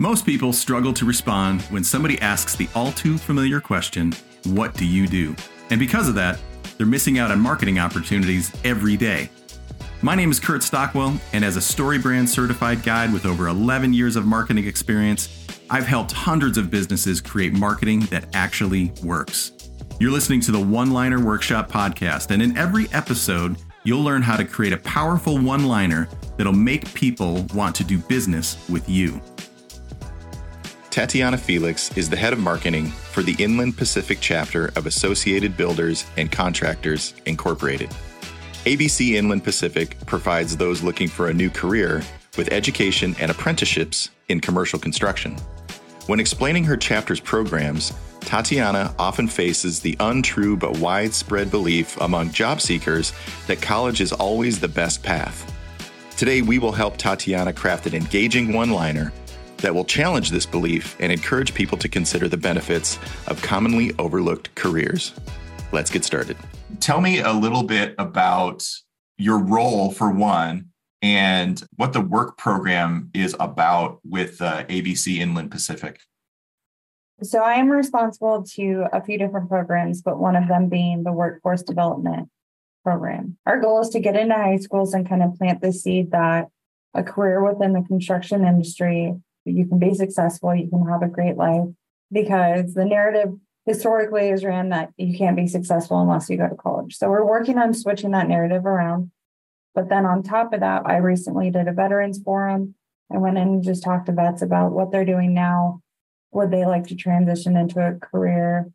Most people struggle to respond when somebody asks the all too familiar question, What do you do? And because of that, they're missing out on marketing opportunities every day. My name is Kurt Stockwell, and as a StoryBrand certified guide with over 11 years of marketing experience, I've helped hundreds of businesses create marketing that actually works. You're listening to the One Liner Workshop podcast, and in every episode, you'll learn how to create a powerful one liner that'll make people want to do business with you. Tatianna Felix is the head of marketing for the Inland Pacific chapter of Associated Builders and Contractors Incorporated. ABC Inland Pacific provides those looking for a new career with education and apprenticeships in commercial construction. When explaining her chapter's programs, Tatianna often faces the untrue but widespread belief among job seekers that college is always the best path. Today, we will help Tatianna craft an engaging one liner that will challenge this belief and encourage people to consider the benefits of commonly overlooked careers. Let's get started. Tell me a little bit about your role for one and what the work program is about with uh, ABC Inland Pacific. So I am responsible to a few different programs, but one of them being the workforce development program. Our goal is to get into high schools and kind of plant the seed that a career within the construction industry you can be successful, you can have a great life, because the narrative historically is ran that you can't be successful unless you go to college. So we're working on switching that narrative around. But then on top of that, I recently did a veterans forum. I went in and just talked to vets about what they're doing now. Would they like to transition into a career?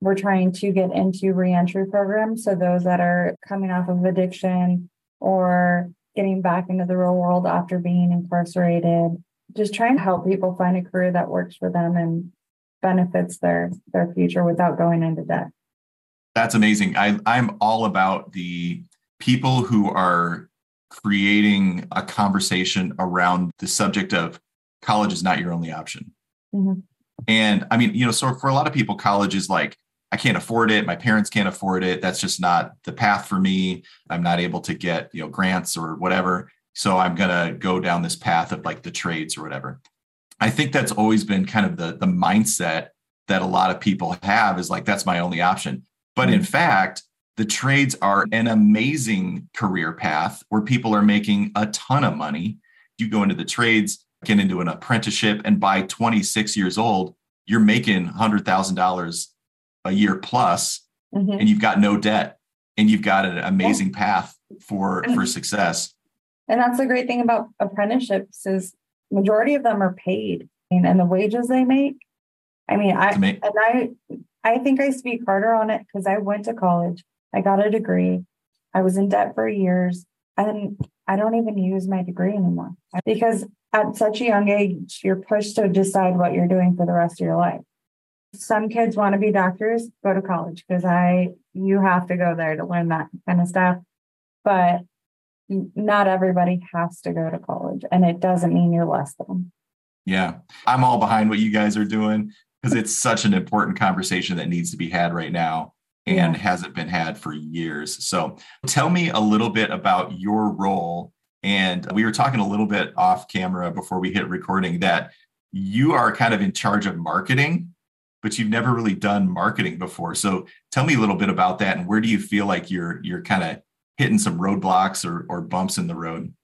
We're trying to get into reentry programs. So those that are coming off of addiction or getting back into the real world after being incarcerated just trying to help people find a career that works for them and benefits their their future without going into debt. That's amazing. I, I'm all about the people who are creating a conversation around the subject of college is not your only option. Mm-hmm. And I mean, you know, so for a lot of people, college is like, I can't afford it. My parents can't afford it. That's just not the path for me. I'm not able to get, you know, grants or whatever. So I'm going to go down this path of like the trades or whatever. I think that's always been kind of the, the mindset that a lot of people have is like, that's my only option. But in mm-hmm. fact, the trades are an amazing career path where people are making a ton of money. You go into the trades, get into an apprenticeship, and by 26 years old, you're making $100,000 a year plus, mm-hmm. and you've got no debt and you've got an amazing path for, for success. And that's the great thing about apprenticeships is majority of them are paid and the wages they make. I mean, I and I I think I speak harder on it because I went to college, I got a degree, I was in debt for years, and I don't even use my degree anymore because at such a young age, you're pushed to decide what you're doing for the rest of your life. Some kids want to be doctors, go to college because I you have to go there to learn that kind of stuff. But not everybody has to go to college and it doesn't mean you're less than. Yeah. I'm all behind what you guys are doing because it's such an important conversation that needs to be had right now and yeah. hasn't been had for years. So tell me a little bit about your role. And we were talking a little bit off camera before we hit recording that you are kind of in charge of marketing, but you've never really done marketing before. So tell me a little bit about that and where do you feel like you're you're kind of hitting some roadblocks or, or bumps in the road?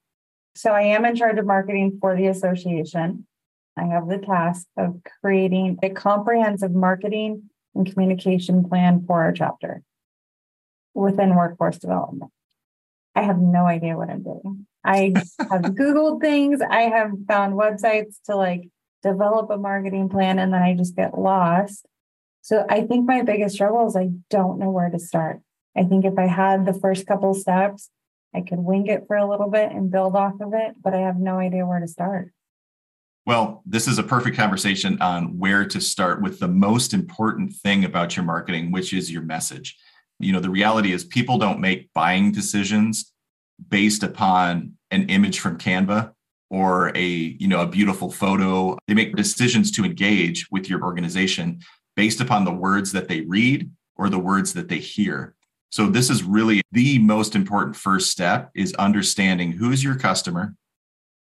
So I am in charge of marketing for the association. I have the task of creating a comprehensive marketing and communication plan for our chapter within workforce development. I have no idea what I'm doing. I have Googled things, I have found websites to like develop a marketing plan, and then I just get lost. So I think my biggest struggle is I don't know where to start. I think if I had the first couple steps, I could wing it for a little bit and build off of it, but I have no idea where to start. Well, this is a perfect conversation on where to start with the most important thing about your marketing, which is your message. You know, the reality is people don't make buying decisions based upon an image from Canva or a, you know, a beautiful photo. They make decisions to engage with your organization based upon the words that they read or the words that they hear. So this is really the most important first step is understanding who is your customer,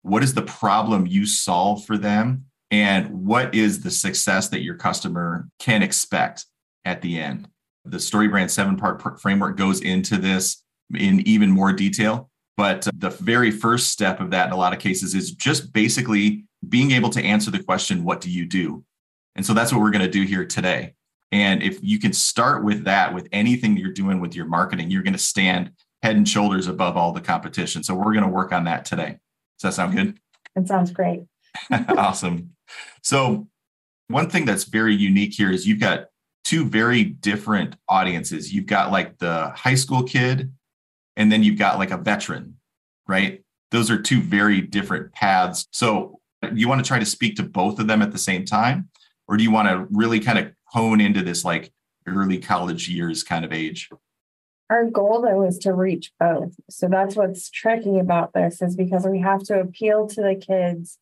what is the problem you solve for them, and what is the success that your customer can expect at the end. The StoryBrand seven part framework goes into this in even more detail. But uh, the very first step of that in a lot of cases is just basically being able to answer the question, What do you do? And so that's what we're going to do here today. And if you can start with that, with anything you're doing with your marketing, you're going to stand head and shoulders above all the competition. So we're going to work on that today. Does that sound good? It sounds great. awesome. So, one thing that's very unique here is you've got two very different audiences. You've got like the high school kid, and then you've got like a veteran, right? Those are two very different paths. So, you want to try to speak to both of them at the same time? Or do you want to really kind of hone into this like early college years kind of age? Our goal though is to reach both. So that's what's tricky about this is because we have to appeal to the kids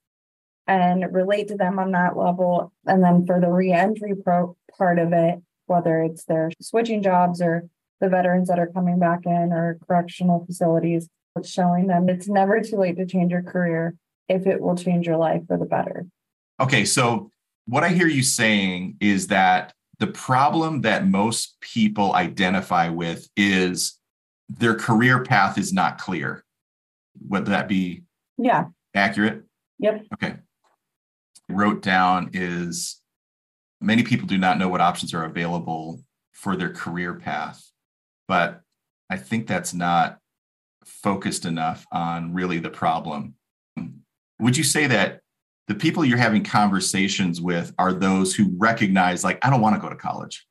and relate to them on that level. And then for the reentry pro- part of it, whether it's their switching jobs or the veterans that are coming back in or correctional facilities, showing them it's never too late to change your career if it will change your life for the better. Okay, so what I hear you saying is that the problem that most people identify with is their career path is not clear. Would that be yeah accurate? Yep. Okay. Wrote down is many people do not know what options are available for their career path, but I think that's not focused enough on really the problem. Would you say that the people you're having conversations with are those who recognize, like, I don't want to go to college?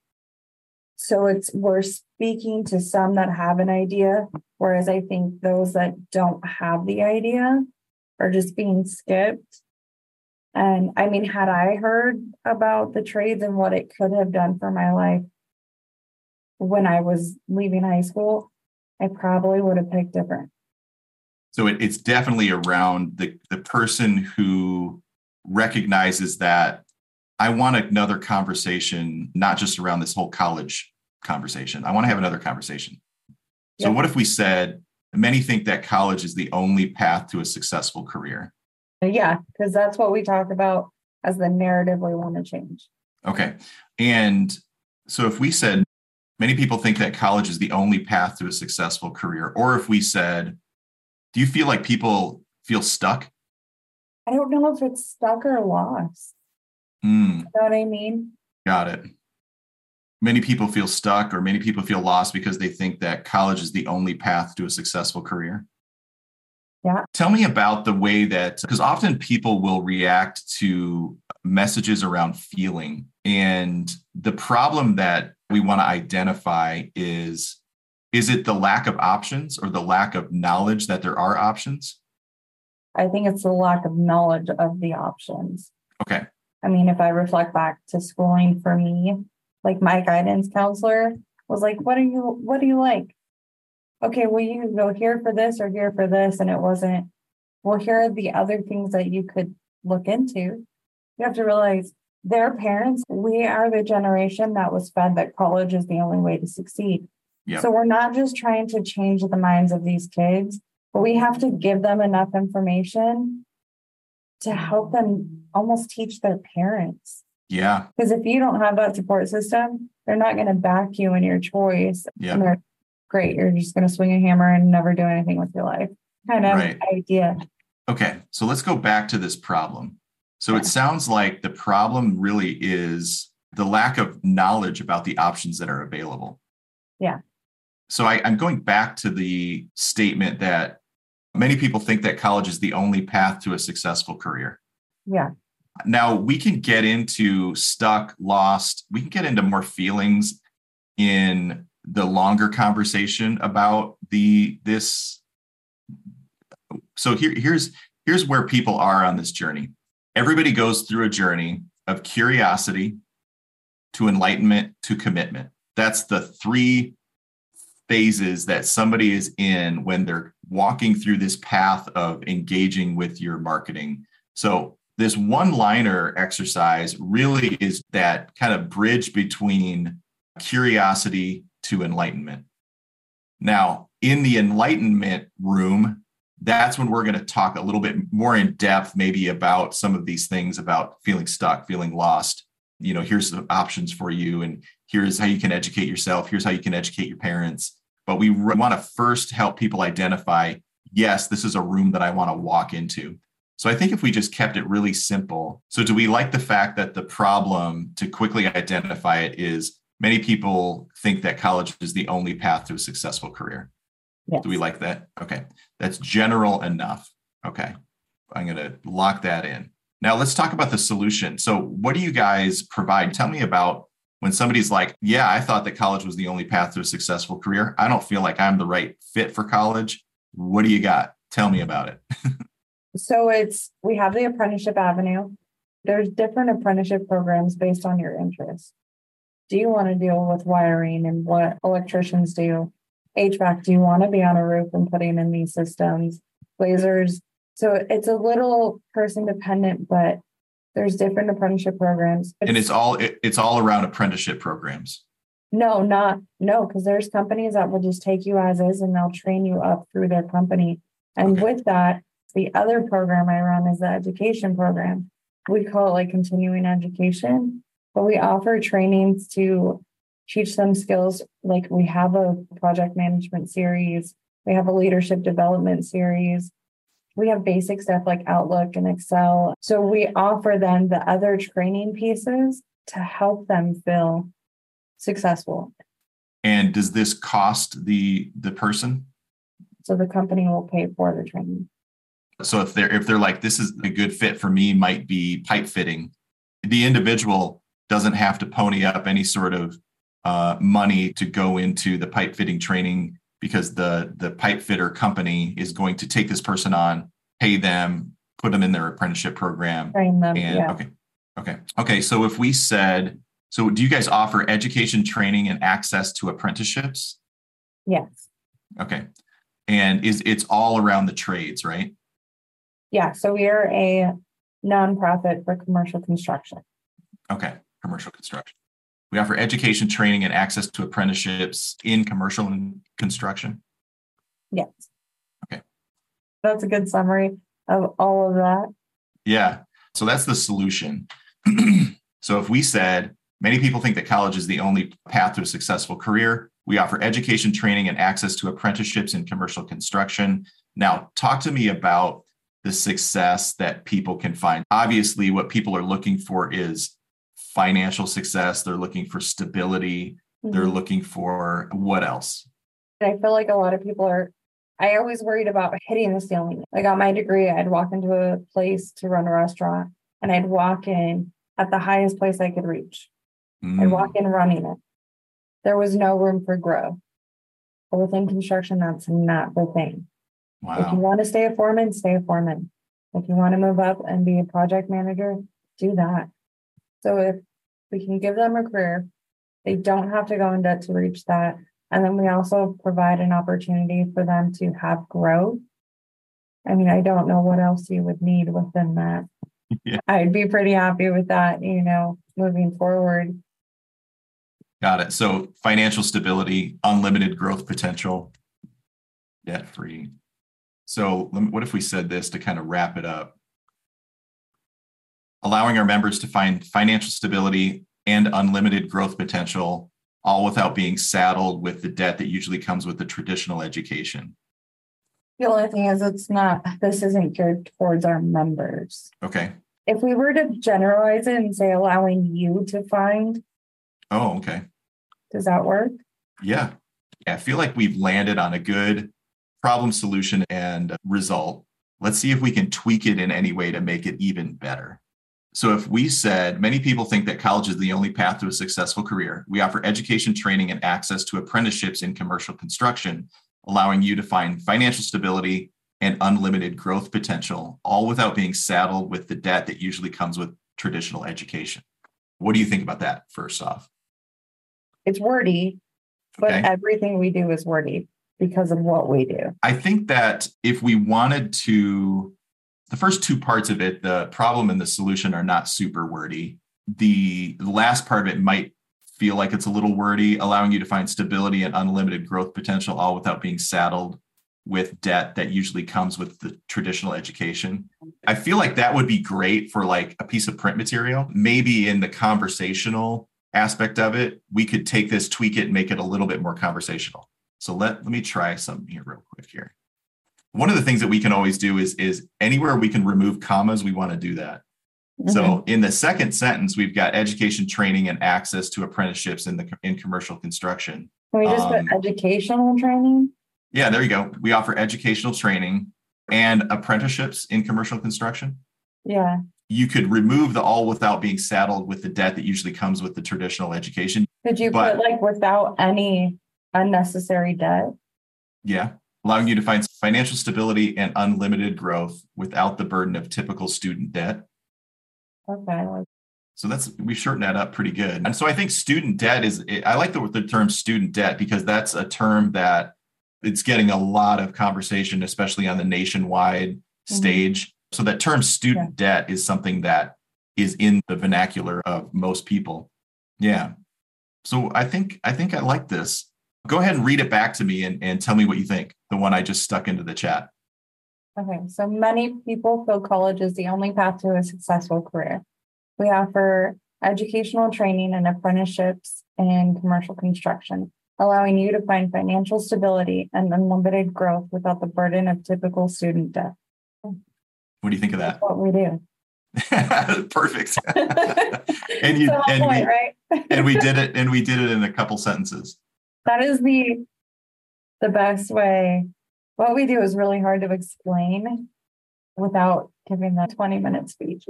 So it's we're speaking to some that have an idea, whereas I think those that don't have the idea are just being skipped. And I mean, had I heard about the trades and what it could have done for my life when I was leaving high school, I probably would have picked different. So it, it's definitely around the, the person who recognizes that I want another conversation, not just around this whole college conversation. I want to have another conversation. So, what if we said many think that college is the only path to a successful career? Yeah, because that's what we talk about as the narrative we want to change. Okay. And so, if we said many people think that college is the only path to a successful career, or if we said, do you feel like people feel stuck? I don't know if it's stuck or lost. Mm. You know what I mean? Got it. Many people feel stuck or many people feel lost because they think that college is the only path to a successful career. Yeah. Tell me about the way that, because often people will react to messages around feeling. And the problem that we want to identify is is it the lack of options or the lack of knowledge that there are options? I think it's the lack of knowledge of the options. Okay. I mean, if I reflect back to schooling for me, like my guidance counselor was like, What are you what do you like? Okay, well, you can go here for this or here for this. And it wasn't, well, here are the other things that you could look into. You have to realize their parents, we are the generation that was fed that college is the only way to succeed. Yep. So we're not just trying to change the minds of these kids, but we have to give them enough information to help them almost teach their parents. Yeah. Because if you don't have that support system, they're not going to back you in your choice. Yeah. And they're great. You're just going to swing a hammer and never do anything with your life. Kind of right. idea. Okay. So let's go back to this problem. So yeah. it sounds like the problem really is the lack of knowledge about the options that are available. Yeah. So I, I'm going back to the statement that many people think that college is the only path to a successful career. Yeah. Now we can get into stuck, lost, we can get into more feelings in the longer conversation about the this so here, here's here's where people are on this journey everybody goes through a journey of curiosity to enlightenment to commitment that's the three phases that somebody is in when they're walking through this path of engaging with your marketing. So, this one liner exercise really is that kind of bridge between curiosity to enlightenment. Now, in the enlightenment room, that's when we're going to talk a little bit more in depth, maybe about some of these things about feeling stuck, feeling lost. You know, here's the options for you, and here's how you can educate yourself. Here's how you can educate your parents. But we want to first help people identify yes, this is a room that I want to walk into. So I think if we just kept it really simple. So, do we like the fact that the problem to quickly identify it is many people think that college is the only path to a successful career? Yes. Do we like that? Okay. That's general enough. Okay. I'm going to lock that in. Now let's talk about the solution. So, what do you guys provide? Tell me about when somebody's like, Yeah, I thought that college was the only path to a successful career. I don't feel like I'm the right fit for college. What do you got? Tell me about it. so, it's we have the apprenticeship avenue. There's different apprenticeship programs based on your interests. Do you want to deal with wiring and what electricians do? HVAC, do you want to be on a roof and putting in these systems? Lasers. So it's a little person dependent, but there's different apprenticeship programs. It's, and it's all it, it's all around apprenticeship programs. No, not no, because there's companies that will just take you as is and they'll train you up through their company. And okay. with that, the other program I run is the education program. We call it like continuing education, but we offer trainings to teach them skills like we have a project management series, we have a leadership development series. We have basic stuff like Outlook and Excel. So we offer them the other training pieces to help them feel successful. And does this cost the the person? So the company will pay for the training. So if they're if they're like this is a good fit for me might be pipe fitting, the individual doesn't have to pony up any sort of uh, money to go into the pipe fitting training because the the pipe fitter company is going to take this person on, pay them, put them in their apprenticeship program. Train them. And, yeah. Okay. Okay. Okay. So if we said, so do you guys offer education, training, and access to apprenticeships? Yes. Okay. And is it's all around the trades, right? Yeah. So we are a nonprofit for commercial construction. Okay. Commercial construction. We offer education, training, and access to apprenticeships in commercial and construction. Yes. Okay. That's a good summary of all of that. Yeah. So that's the solution. so if we said many people think that college is the only path to a successful career, we offer education, training, and access to apprenticeships in commercial construction. Now, talk to me about the success that people can find. Obviously, what people are looking for is financial success, they're looking for stability, mm-hmm. they're looking for what else? I feel like a lot of people are I always worried about hitting the ceiling. I got my degree, I'd walk into a place to run a restaurant and I'd walk in at the highest place I could reach. Mm. I'd walk in running it. There was no room for growth. But within construction, that's not the thing. Wow. If you want to stay a foreman, stay a foreman. If you want to move up and be a project manager, do that. So if we can give them a career, they don't have to go in debt to reach that. And then we also provide an opportunity for them to have growth. I mean, I don't know what else you would need within that. Yeah. I'd be pretty happy with that, you know, moving forward. Got it. So financial stability, unlimited growth potential, debt free. So what if we said this to kind of wrap it up? Allowing our members to find financial stability and unlimited growth potential, all without being saddled with the debt that usually comes with the traditional education. The only thing is, it's not, this isn't geared towards our members. Okay. If we were to generalize it and say allowing you to find. Oh, okay. Does that work? Yeah. yeah. I feel like we've landed on a good problem solution and result. Let's see if we can tweak it in any way to make it even better. So if we said many people think that college is the only path to a successful career, we offer education, training, and access to apprenticeships in commercial construction, allowing you to find financial stability and unlimited growth potential, all without being saddled with the debt that usually comes with traditional education. What do you think about that, first off? It's wordy, but okay. everything we do is wordy because of what we do. I think that if we wanted to the first two parts of it, the problem and the solution, are not super wordy. The last part of it might feel like it's a little wordy, allowing you to find stability and unlimited growth potential, all without being saddled with debt that usually comes with the traditional education. I feel like that would be great for like a piece of print material. Maybe in the conversational aspect of it, we could take this, tweak it, and make it a little bit more conversational. So let, let me try something here real quick here. One of the things that we can always do is, is anywhere we can remove commas, we want to do that. Mm-hmm. So in the second sentence, we've got education, training, and access to apprenticeships in the in commercial construction. Can we just um, put educational training? Yeah, there you go. We offer educational training and apprenticeships in commercial construction. Yeah. You could remove the all without being saddled with the debt that usually comes with the traditional education. Could you but, put like without any unnecessary debt? Yeah. Allowing you to find financial stability and unlimited growth without the burden of typical student debt. Okay. So that's we shorten that up pretty good. And so I think student debt is I like the, the term student debt because that's a term that it's getting a lot of conversation, especially on the nationwide mm-hmm. stage. So that term student yeah. debt is something that is in the vernacular of most people. Yeah. So I think I think I like this. Go ahead and read it back to me and, and tell me what you think. The one I just stuck into the chat. Okay. So many people feel college is the only path to a successful career. We offer educational training and apprenticeships in commercial construction allowing you to find financial stability and unlimited growth without the burden of typical student debt. What do you think of that? That's what we do. Perfect. and you and, point, we, right? and we did it and we did it in a couple sentences. That is the the best way. What we do is really hard to explain without giving the 20 minute speech.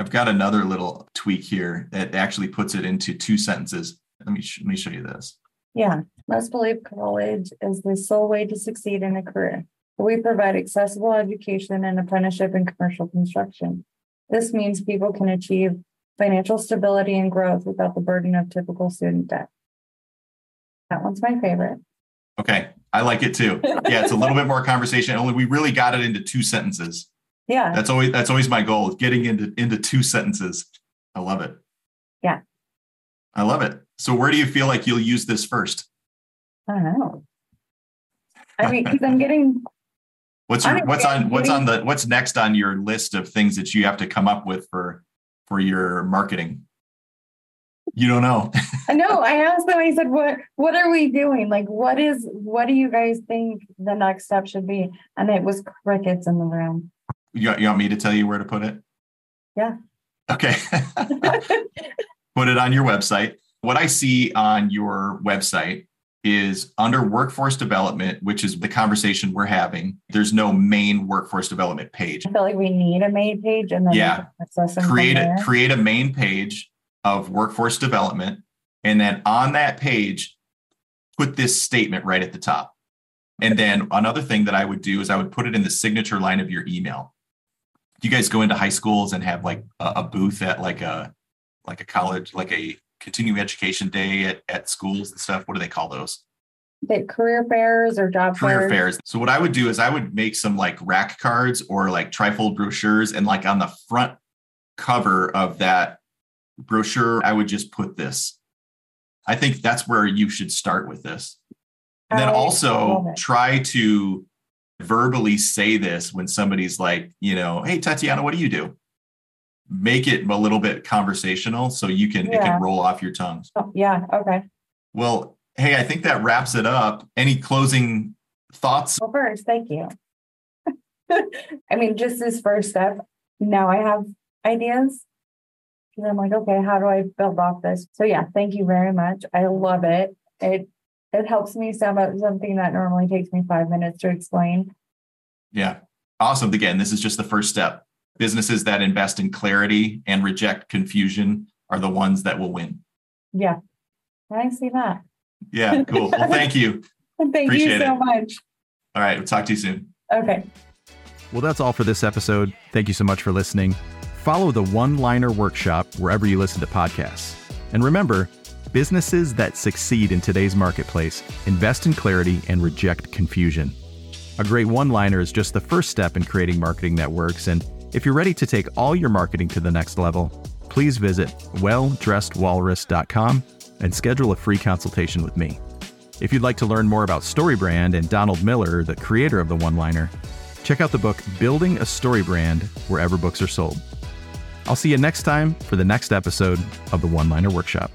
I've got another little tweak here that actually puts it into two sentences. Let me sh- let me show you this. Yeah, most believe college is the sole way to succeed in a career. We provide accessible education and apprenticeship in commercial construction. This means people can achieve financial stability and growth without the burden of typical student debt. That one's my favorite. Okay, I like it too. Yeah, it's a little bit more conversation. Only we really got it into two sentences. Yeah, that's always that's always my goal: getting into into two sentences. I love it. Yeah, I love it. So where do you feel like you'll use this first? I don't know. I mean, because I'm getting. What's your, what's on what's on the what's next on your list of things that you have to come up with for for your marketing? You don't know. no, I asked them. I said, "What what are we doing? Like, what is what do you guys think the next step should be?" And it was crickets in the room. You, you want me to tell you where to put it? Yeah. Okay. put it on your website what I see on your website is under workforce development, which is the conversation we're having. There's no main workforce development page. I feel like we need a main page and then yeah, create a create a main page of workforce development, and then on that page, put this statement right at the top. And then another thing that I would do is I would put it in the signature line of your email. Do you guys go into high schools and have like a, a booth at like a like a college, like a continuing education day at, at schools and stuff. What do they call those? The career fairs or job career fairs. fairs. So what I would do is I would make some like rack cards or like trifold brochures, and like on the front cover of that brochure, I would just put this. I think that's where you should start with this. And then also try to verbally say this when somebody's like, you know, hey Tatianna, what do you do? make it a little bit conversational so you can yeah. it can roll off your tongues. Oh, yeah. Okay. Well, hey, I think that wraps it up. Any closing thoughts? Well, first, thank you. I mean, just this first step. Now I have ideas. And I'm like, okay, how do I build off this? So yeah, thank you very much. I love it. It it helps me sum up something that normally takes me five minutes to explain. Yeah. Awesome. Again, this is just the first step businesses that invest in clarity and reject confusion are the ones that will win. Yeah, I see that. Yeah, cool. Well, thank you. thank Appreciate you so it. much. All right, we'll talk to you soon. Okay. Well, that's all for this episode. Thank you so much for listening. Follow the One Liner Workshop wherever you listen to podcasts. And remember, businesses that succeed in today's marketplace invest in clarity and reject confusion. A great one liner is just the first step in creating marketing that works. And if you're ready to take all your marketing to the next level, please visit welldressedwalrus.com and schedule a free consultation with me. If you'd like to learn more about StoryBrand and Donald Miller, the creator of the one liner, check out the book Building a StoryBrand wherever books are sold. I'll see you next time for the next episode of the One Liner Workshop.